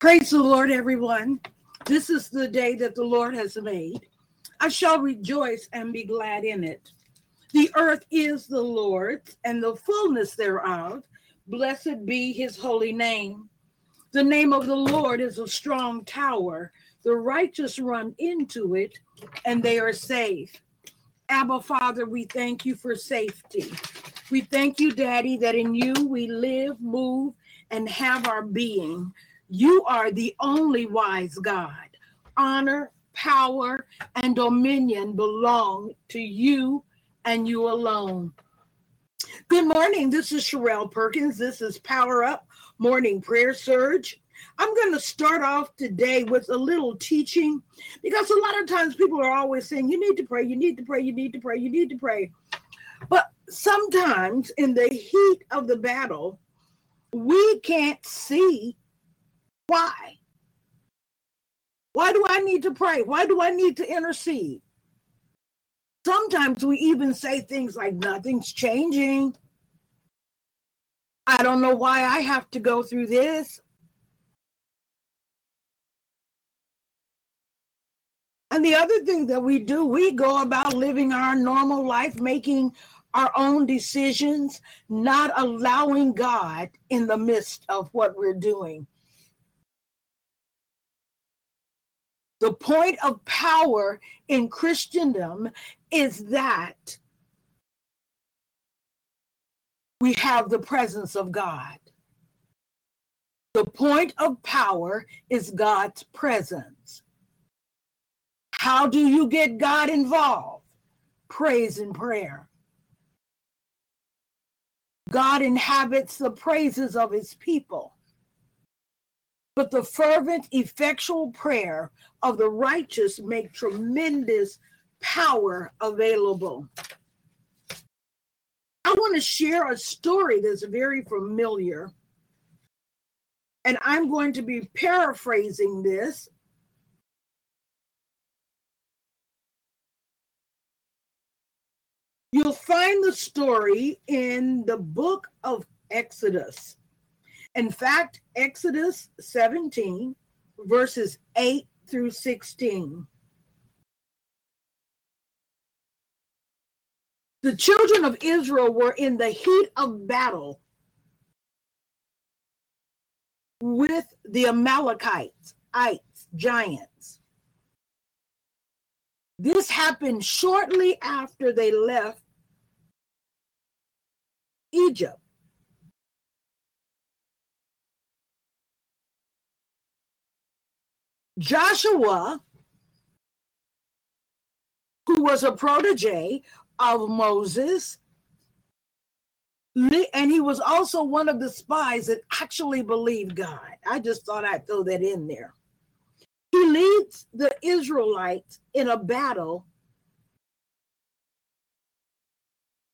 Praise the Lord, everyone. This is the day that the Lord has made. I shall rejoice and be glad in it. The earth is the Lord's and the fullness thereof. Blessed be his holy name. The name of the Lord is a strong tower. The righteous run into it and they are safe. Abba, Father, we thank you for safety. We thank you, Daddy, that in you we live, move, and have our being. You are the only wise God. Honor, power, and dominion belong to you and you alone. Good morning. This is Sherelle Perkins. This is Power Up Morning Prayer Surge. I'm going to start off today with a little teaching because a lot of times people are always saying, You need to pray, you need to pray, you need to pray, you need to pray. But sometimes in the heat of the battle, we can't see why? Why do I need to pray? Why do I need to intercede? Sometimes we even say things like, nothing's changing. I don't know why I have to go through this. And the other thing that we do, we go about living our normal life, making our own decisions, not allowing God in the midst of what we're doing. The point of power in Christendom is that we have the presence of God. The point of power is God's presence. How do you get God involved? Praise and prayer. God inhabits the praises of his people but the fervent, effectual prayer of the righteous make tremendous power available. I want to share a story that's very familiar. And I'm going to be paraphrasing this. You'll find the story in the book of Exodus. In fact, Exodus 17, verses 8 through 16. The children of Israel were in the heat of battle with the Amalekites, ites, giants. This happened shortly after they left Egypt. Joshua, who was a protege of Moses, and he was also one of the spies that actually believed God. I just thought I'd throw that in there. He leads the Israelites in a battle.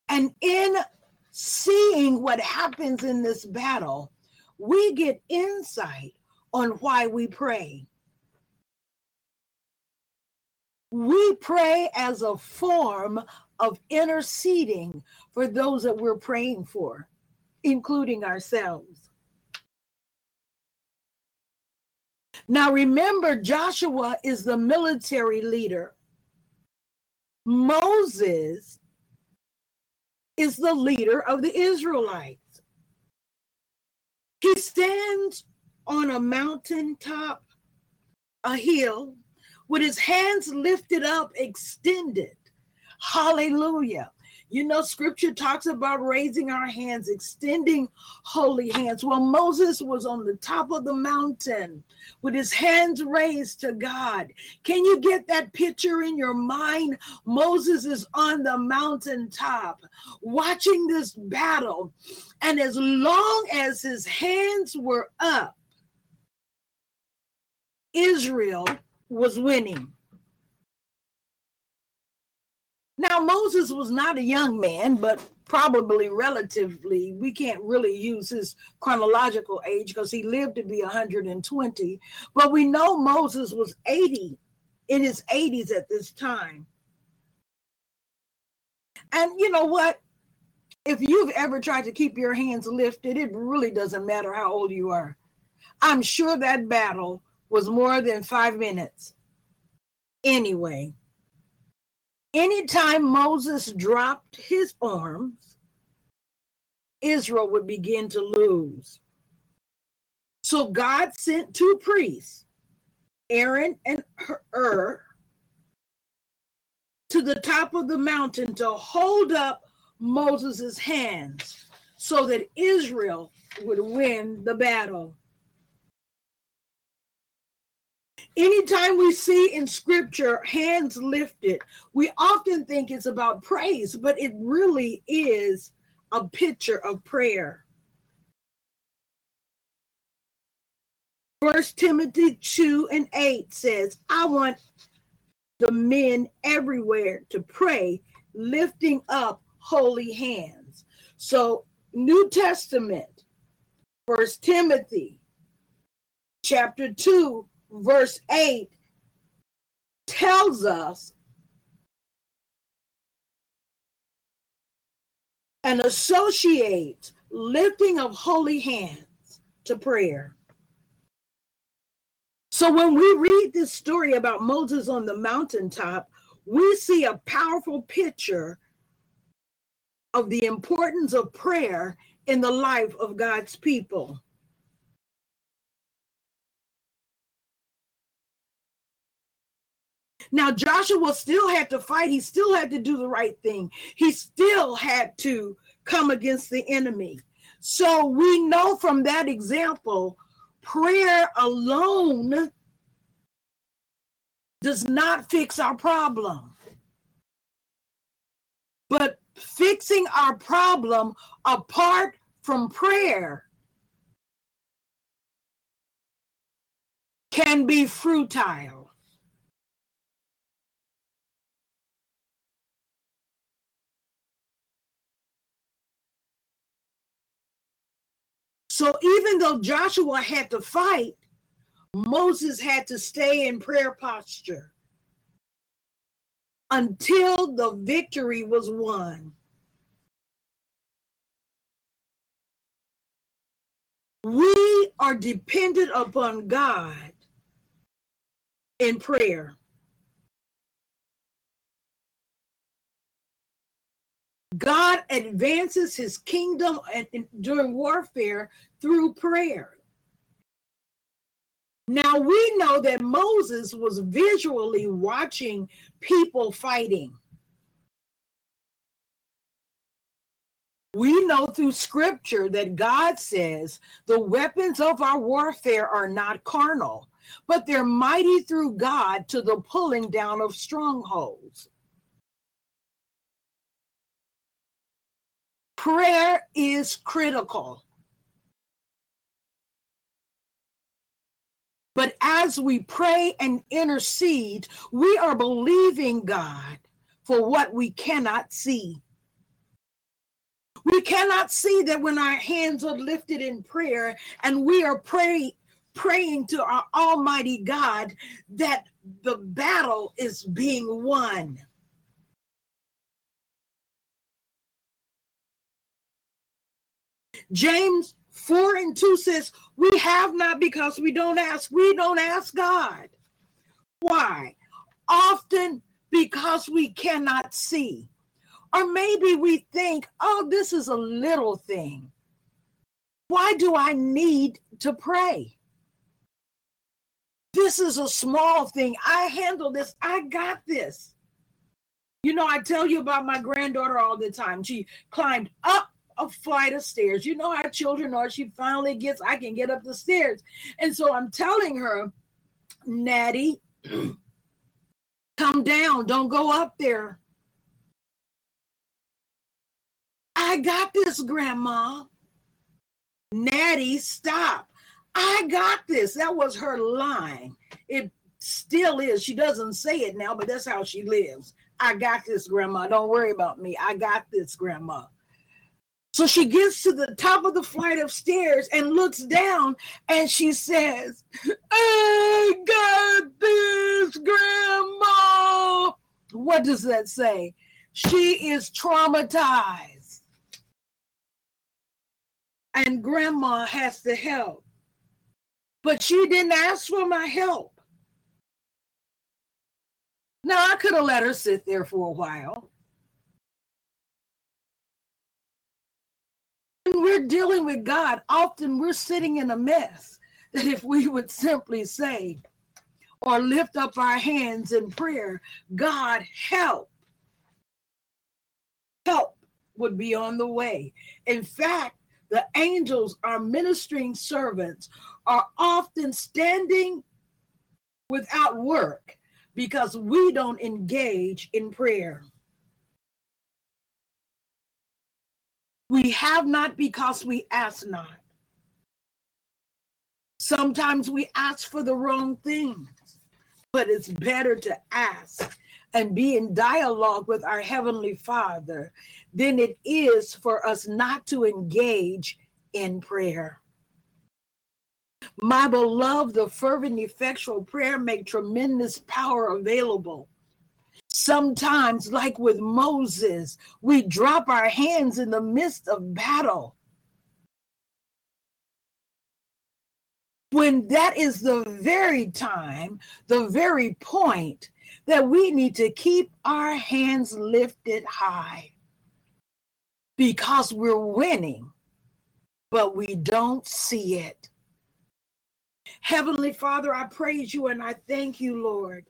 And in seeing what happens in this battle, we get insight on why we pray. We pray as a form of interceding for those that we're praying for, including ourselves. Now, remember, Joshua is the military leader. Moses is the leader of the Israelites. He stands on a mountaintop, a hill, with his hands lifted up, extended. Hallelujah. You know, scripture talks about raising our hands, extending holy hands. Well, Moses was on the top of the mountain with his hands raised to God. Can you get that picture in your mind? Moses is on the mountaintop watching this battle. And as long as his hands were up, Israel was winning. Now, Moses was not a young man, but probably relatively, we can't really use his chronological age because he lived to be 120. But we know Moses was 80 in his 80s at this time. And you know what? If you've ever tried to keep your hands lifted, it really doesn't matter how old you are. I'm sure that battle was more than five minutes. Anyway, anytime Moses dropped his arms, Israel would begin to lose. So God sent two priests, Aaron and Hur, to the top of the mountain to hold up Moses' hands so that Israel would win the battle. Anytime we see in scripture hands lifted, we often think it's about praise, but it really is a picture of prayer. First Timothy 2 and 8 says, I want the men everywhere to pray, lifting up holy hands. So, New Testament, First Timothy chapter 2, verse 8 tells us and associates lifting of holy hands to prayer. So when we read this story about Moses on the mountaintop, we see a powerful picture of the importance of prayer in the life of God's people. Now, Joshua still had to fight. He still had to do the right thing. He still had to come against the enemy. So we know from that example, prayer alone does not fix our problem. But fixing our problem apart from prayer can be futile. So even though Joshua had to fight, Moses had to stay in prayer posture until the victory was won. We are dependent upon God in prayer. God advances his kingdom and, and during warfare through prayer. Now we know that Moses was visually watching people fighting. We know through scripture that God says the weapons of our warfare are not carnal, but they're mighty through God to the pulling down of strongholds. Prayer is critical. But as we pray and intercede, we are believing God for what we cannot see. We cannot see that when our hands are lifted in prayer and we are praying praying to our almighty God that the battle is being won. James 4 and 2 says, We have not because we don't ask. We don't ask God. Why? Often because we cannot see. Or maybe we think, oh, this is a little thing. Why do I need to pray? This is a small thing. I handle this. I got this. You know, I tell you about my granddaughter all the time. She climbed up a flight of stairs. You know how children are. She finally gets, I can get up the stairs. And so I'm telling her, Natty, come down. Don't go up there. I got this, Grandma. Natty, stop. I got this. That was her line. It still is. She doesn't say it now, but that's how she lives. I got this, Grandma. Don't worry about me. I got this, Grandma. So she gets to the top of the flight of stairs and looks down and she says, I got this, Grandma. What does that say? She is traumatized. And Grandma has to help. but she didn't ask for my help. Now, I could have let her sit there for a while. We're dealing with God, often we're sitting in a mess that if we would simply say or lift up our hands in prayer, God, help, help would be on the way. In fact, the angels, our ministering servants, are often standing without work because we don't engage in prayer. We have not because we ask not. Sometimes we ask for the wrong things, but it's better to ask and be in dialogue with our Heavenly Father than it is for us not to engage in prayer. My beloved, the fervent, effectual prayer make tremendous power available. Sometimes, like with Moses, we drop our hands in the midst of battle. When that is the very time, the very point that we need to keep our hands lifted high because we're winning, but we don't see it. Heavenly Father, I praise you and I thank you, Lord.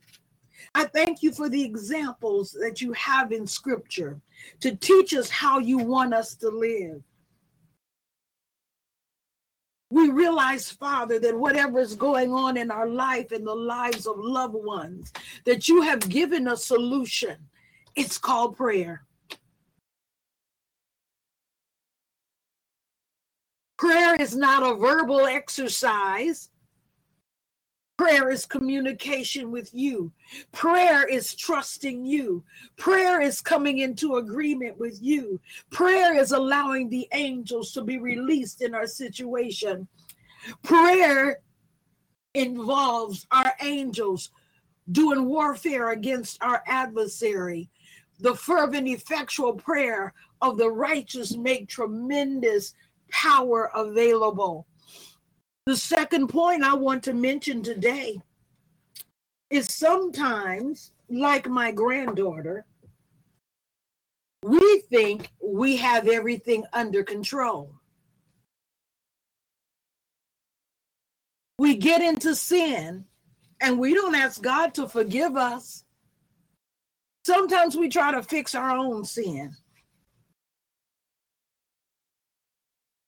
I thank you for the examples that you have in Scripture to teach us how you want us to live. We realize, Father, that whatever is going on in our life and the lives of loved ones, that you have given a solution. It's called prayer. Prayer is not a verbal exercise. Prayer is communication with you. Prayer is trusting you. Prayer is coming into agreement with you. Prayer is allowing the angels to be released in our situation. Prayer involves our angels doing warfare against our adversary. The fervent, effectual prayer of the righteous make tremendous power available. The second point I want to mention today is sometimes, like my granddaughter, we think we have everything under control. We get into sin and we don't ask God to forgive us. Sometimes we try to fix our own sin.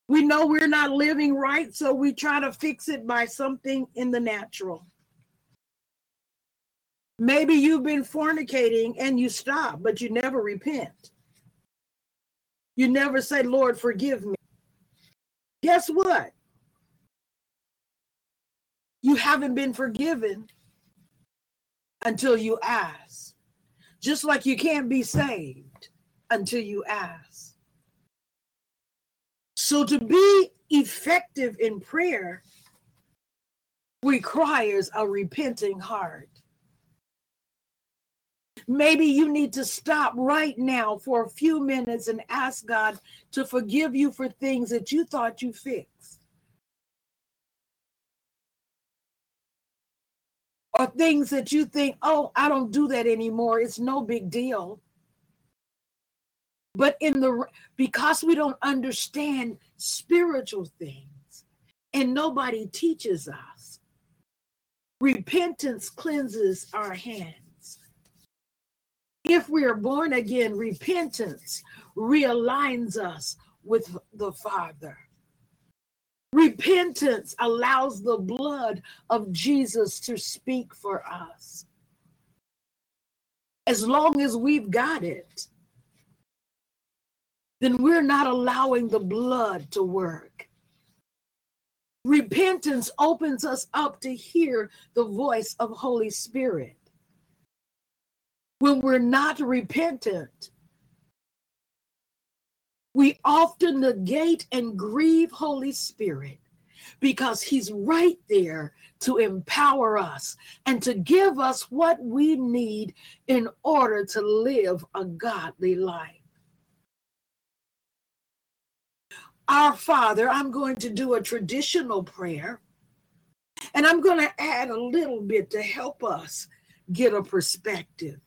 We know we're not living right, so we try to fix it by something in the natural. Maybe you've been fornicating and you stop, but you never repent. You never say, Lord, forgive me. Guess what? You haven't been forgiven until you ask. Just like you can't be saved until you ask. So to be effective in prayer requires a repenting heart. Maybe you need to stop right now for a few minutes and ask God to forgive you for things that you thought you fixed. Or things that you think, oh, I don't do that anymore. It's no big deal. But in the because we don't understand spiritual things and nobody teaches us, repentance cleanses our hands. If we are born again, repentance realigns us with the Father. Repentance allows the blood of Jesus to speak for us. As long as we've got it, then we're not allowing the blood to work. Repentance opens us up to hear the voice of Holy Spirit. When we're not repentant, we often negate and grieve Holy Spirit because he's right there to empower us and to give us what we need in order to live a godly life. Our Father, I'm going to do a traditional prayer. And I'm going to add a little bit to help us get a perspective.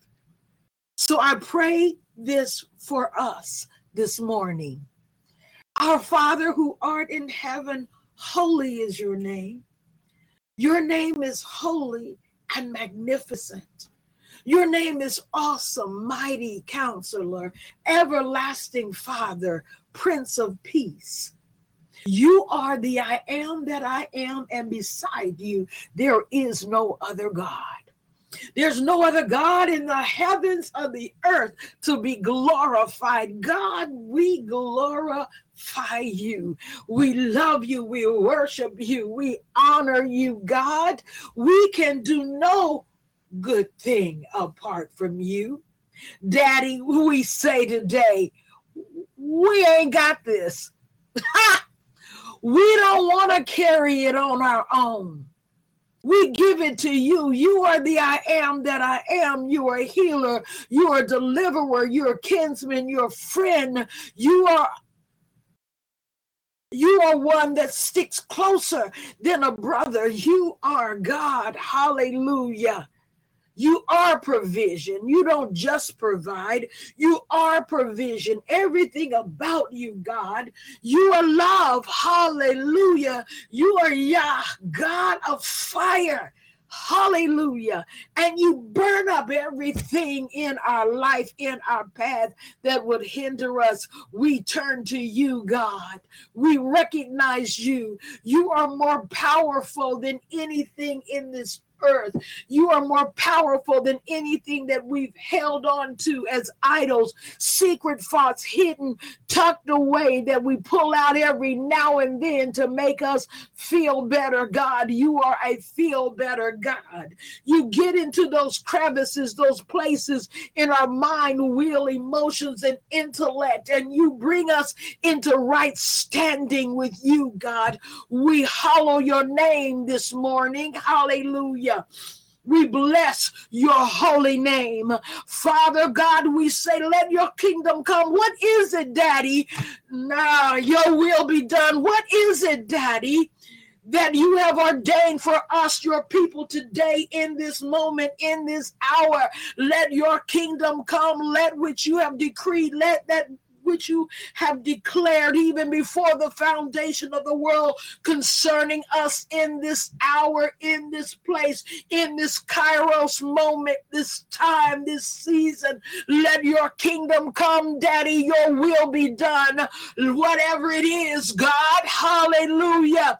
So I pray this for us this morning. Our Father who art in heaven, holy is your name. Your name is holy and magnificent. Your name is awesome, mighty counselor, everlasting Father, Prince of Peace. You are the I am that I am, and beside you, there is no other God. There's no other God in the heavens or the earth to be glorified. God, we glorify you. We love you. We worship you. We honor you, God. We can do no good thing apart from you. Daddy, we say today, we ain't got this. we don't want to carry it on our own. We give it to you. You are the I am that I am. You are a healer. You are a deliverer. You're a kinsman. You're a friend. You are you are one that sticks closer than a brother. You are God. Hallelujah. You are provision. You don't just provide, you are provision. Everything about you, God. You are love. Hallelujah. You are Yah, God of fire. Hallelujah. And you burn up everything in our life, in our path that would hinder us. We turn to you, God. We recognize you. You are more powerful than anything in this earth. You are more powerful than anything that we've held on to as idols, secret thoughts hidden, tucked away that we pull out every now and then to make us feel better. God, you are a feel better God. You get into those crevices, those places in our mind, will, emotions, and intellect, and you bring us into right standing with you, God. We hallow your name this morning. Hallelujah. Hallelujah. We bless your holy name. Father God, we say, let your kingdom come. What is it, Daddy? Now, your will be done. What is it, Daddy? That you have ordained for us, your people, today, in this moment, in this hour. Let your kingdom come. Let which you have decreed, let that which you have declared even before the foundation of the world concerning us in this hour, in this place, in this Kairos moment, this time, this season. Let your kingdom come, Daddy. Your will be done. Whatever it is, God. Hallelujah.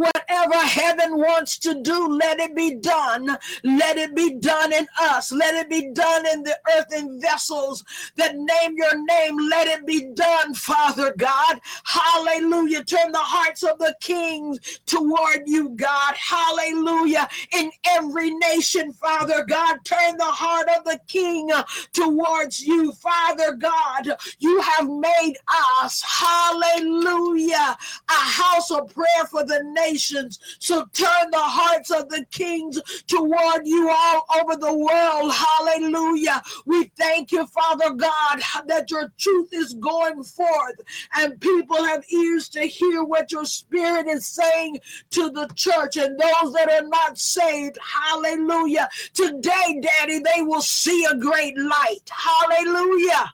Whatever heaven wants to do, let it be done. Let it be done in us. Let it be done in the earthen vessels that name your name. Let it be done, Father God. Hallelujah. Turn the hearts of the kings toward you, God. Hallelujah. In every nation, Father God, turn the heart of the king towards you, Father God. You have made us, hallelujah, a house of prayer for the nations. So turn the hearts of the kings toward you all over the world. Hallelujah. We thank you, Father God, that your truth is going forth and people have ears to hear what your spirit is saying to the church and those that are not saved. Hallelujah. Today, Daddy, they will see a great light. Hallelujah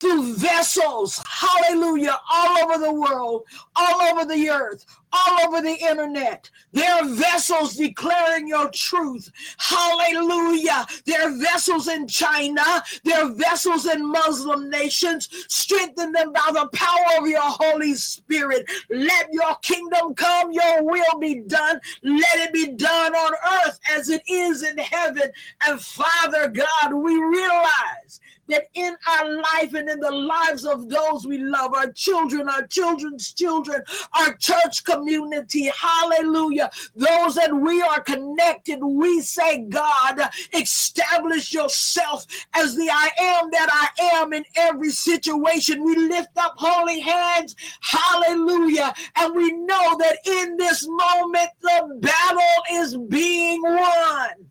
through vessels, hallelujah, all over the world, all over the earth, all over the internet. There are vessels declaring your truth. Hallelujah. There are vessels in China. There are vessels in Muslim nations. Strengthen them by the power of your Holy Spirit. Let your kingdom come, your will be done. Let it be done on earth as it is in heaven. And Father God, we realize that in our life and in the lives of those we love, our children, our children's children, our church community, hallelujah, those that we are connected, we say, God, establish yourself as the I am that I am in every situation. We lift up holy hands, hallelujah, and we know that in this moment the battle is being won.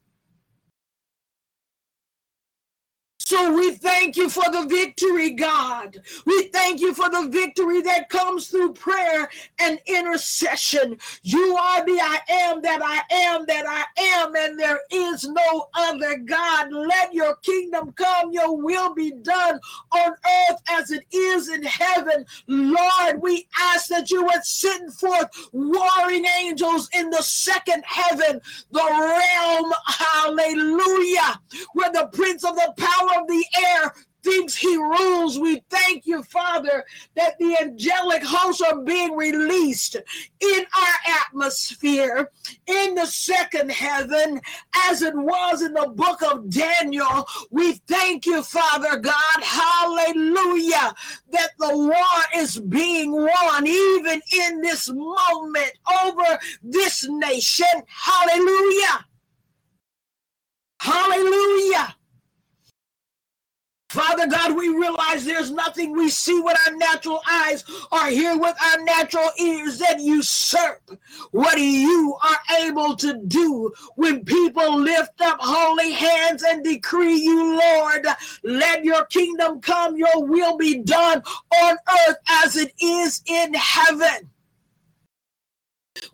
So we thank you for the victory, God. We thank you for the victory that comes through prayer and intercession. You are the I am that I am that I am, and there is no other God. Let your kingdom come, your will be done on earth as it is in heaven. Lord, we ask that you would send forth warring angels in the second heaven, the realm, hallelujah, where the prince of the power of the air thinks he rules. We thank you, Father, that the angelic hosts are being released in our atmosphere in the second heaven, as it was in the book of Daniel. We thank you, Father God, hallelujah, that the war is being won even in this moment over this nation. Hallelujah. Hallelujah. Father God, we realize there's nothing we see with our natural eyes or hear with our natural ears that usurp what you are able to do when people lift up holy hands and decree you, Lord, let your kingdom come, your will be done on earth as it is in heaven.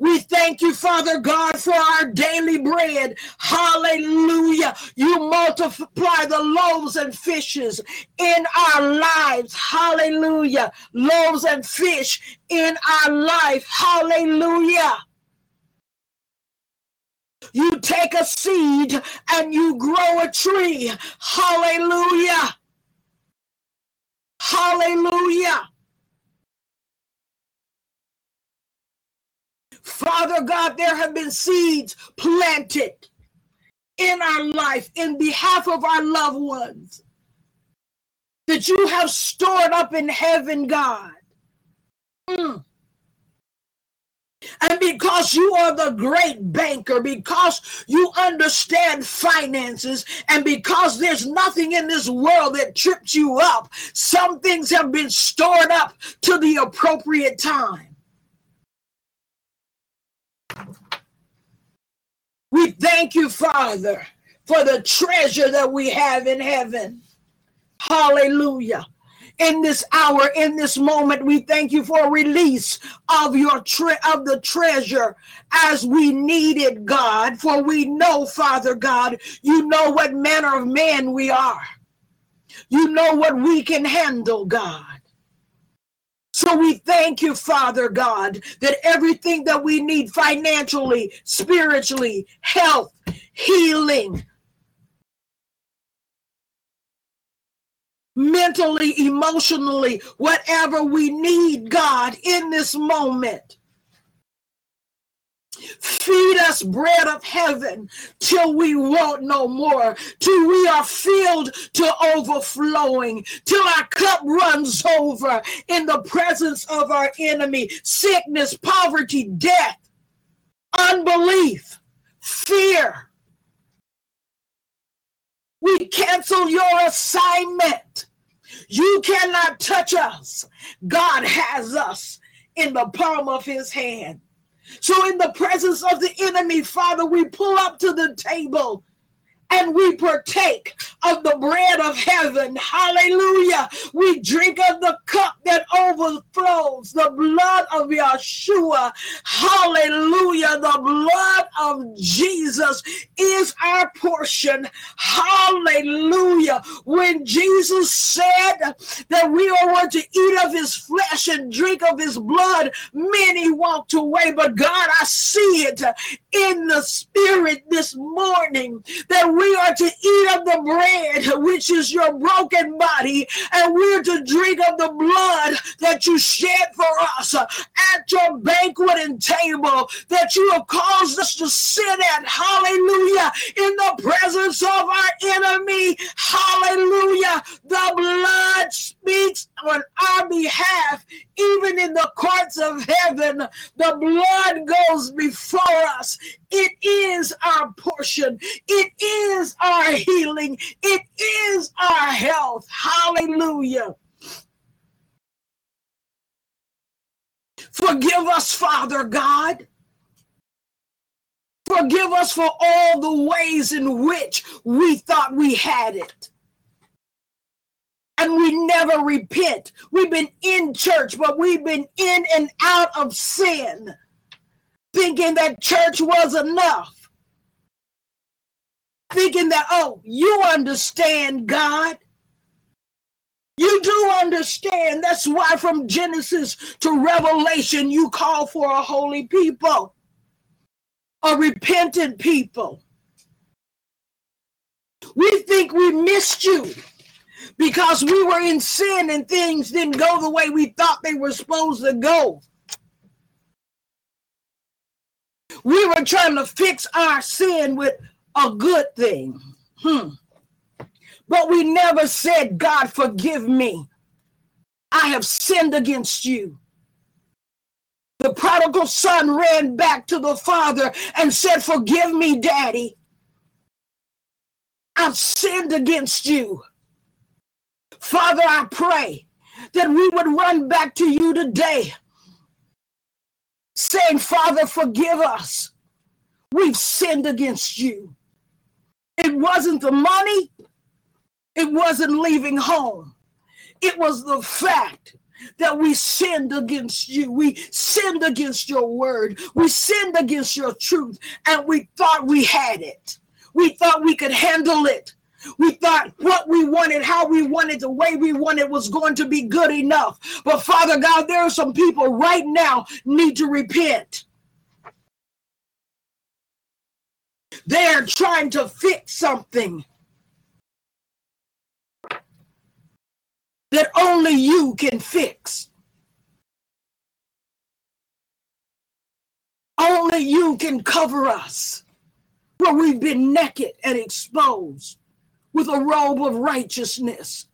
We thank you, Father God, for our daily bread. Hallelujah. You multiply the loaves and fishes in our lives. Hallelujah. Loaves and fish in our life. Hallelujah. You take a seed and you grow a tree. Hallelujah. Hallelujah. Father God, there have been seeds planted in our life in behalf of our loved ones that you have stored up in heaven, God. Mm. And because you are the great banker, because you understand finances, and because there's nothing in this world that trips you up, some things have been stored up to the appropriate time. We thank you, Father, for the treasure that we have in heaven. Hallelujah. In this hour, in this moment, we thank you for release of your tre- of the treasure as we need it, God. For we know, Father God, you know what manner of man we are. You know what we can handle, God. So we thank you, Father God, that everything that we need financially, spiritually, health, healing, mentally, emotionally, whatever we need, God, in this moment. Feed us bread of heaven till we want no more, till we are filled to overflowing, till our cup runs over in the presence of our enemy. Sickness, poverty, death, unbelief, fear. We cancel your assignment. You cannot touch us. God has us in the palm of his hand. So, in the presence of the enemy, Father, we pull up to the table and we partake of the bread of heaven. Hallelujah. We drink of the blood of Yeshua. Hallelujah. The blood of Jesus is our portion. Hallelujah. When Jesus said that we are to eat of his flesh and drink of his blood, many walked away. But God, I see it in the spirit this morning that we are to eat of the bread, which is your broken body, and we're to drink of the blood that you shed for us uh, at your banqueting table that you have caused us to sit at. Hallelujah. In the presence of our enemy. Hallelujah. The blood speaks on our behalf, even in the courts of heaven. The blood goes before us. It is our portion. It is our healing. It is our health. Hallelujah. Forgive us, Father God. Forgive us for all the ways in which we thought we had it. and we never repent. We've been in church, but we've been in and out of sin, thinking that church was enough. Thinking that, oh, you understand God. You do understand. That's why from Genesis to Revelation, you call for a holy people, a repentant people. We think we missed you because we were in sin and things didn't go the way we thought they were supposed to go. We were trying to fix our sin with a good thing. Hmm. But we never said, God, forgive me. I have sinned against you. The prodigal son ran back to the father and said, Forgive me, daddy. I've sinned against you. Father, I pray that we would run back to you today saying, Father, forgive us. We've sinned against you. It wasn't the money, it wasn't leaving home, it was the fact that we sinned against you. We sinned against your word. We sinned against your truth, and we thought we had it. We thought we could handle it. We thought what we wanted, how we wanted, the way we wanted was going to be good enough. But Father God, there are some people right now need to repent. They're trying to fix something that only you can fix. Only you can cover us where we've been naked and exposed with a robe of righteousness.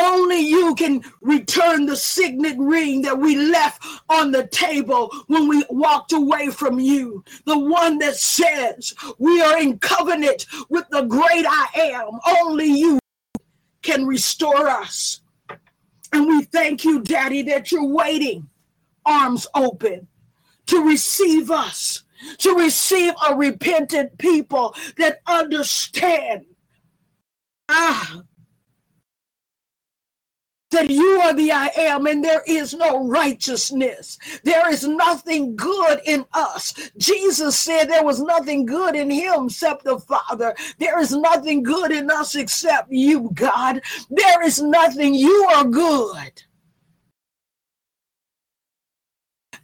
Only you can return the signet ring that we left on the table when we walked away from you. The one that says we are in covenant with the great I am. Only you can restore us. And we thank you, Daddy, that you're waiting, arms open, to receive us to receive a repentant people that understand ah, that you are the I am and there is no righteousness. There is nothing good in us. Jesus said there was nothing good in him except the Father. There is nothing good in us except you, God. There is nothing. You are good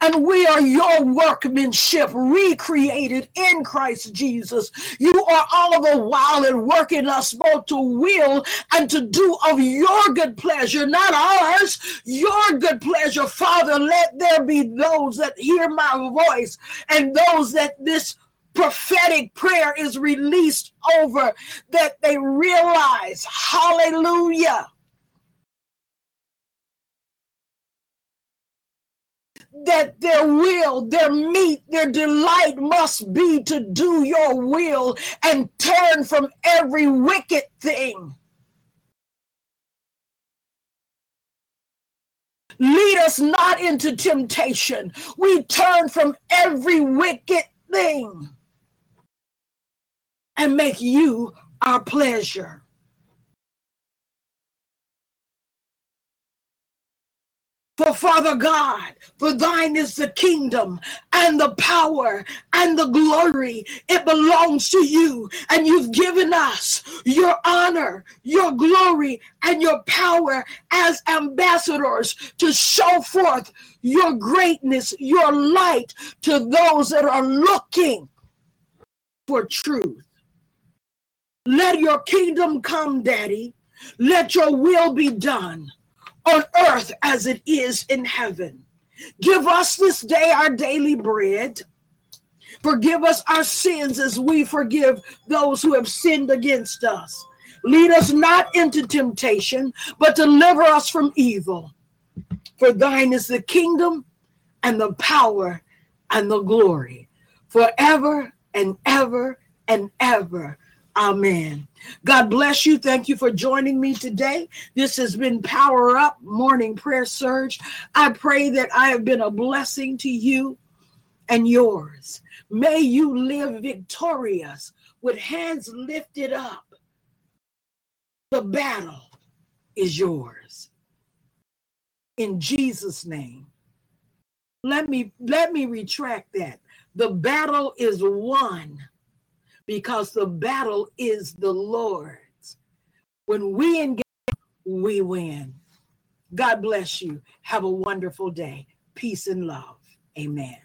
and we are your workmanship recreated in Christ Jesus. You are all of a while and working us both to will and to do of your good pleasure, not ours, your good pleasure. Father, let there be those that hear my voice and those that this prophetic prayer is released over that they realize, hallelujah that their will, their meat, their delight must be to do your will and turn from every wicked thing. Lead us not into temptation. We turn from every wicked thing and make you our pleasure. For Father God, for thine is the kingdom and the power and the glory. It belongs to you. And you've given us your honor, your glory, and your power as ambassadors to show forth your greatness, your light to those that are looking for truth. Let your kingdom come, Daddy. Let your will be done on earth as it is in heaven. Give us this day our daily bread. Forgive us our sins as we forgive those who have sinned against us. Lead us not into temptation, but deliver us from evil. For thine is the kingdom and the power and the glory forever and ever and ever. Amen. God bless you. Thank you for joining me today. This has been Power Up Morning Prayer Surge. I pray that I have been a blessing to you and yours. May you live victorious with hands lifted up The battle is yours. In Jesus' name. Let me let me retract that. The battle is won because the battle is the Lord's. When we engage, we win. God bless you. Have a wonderful day. Peace and love. Amen.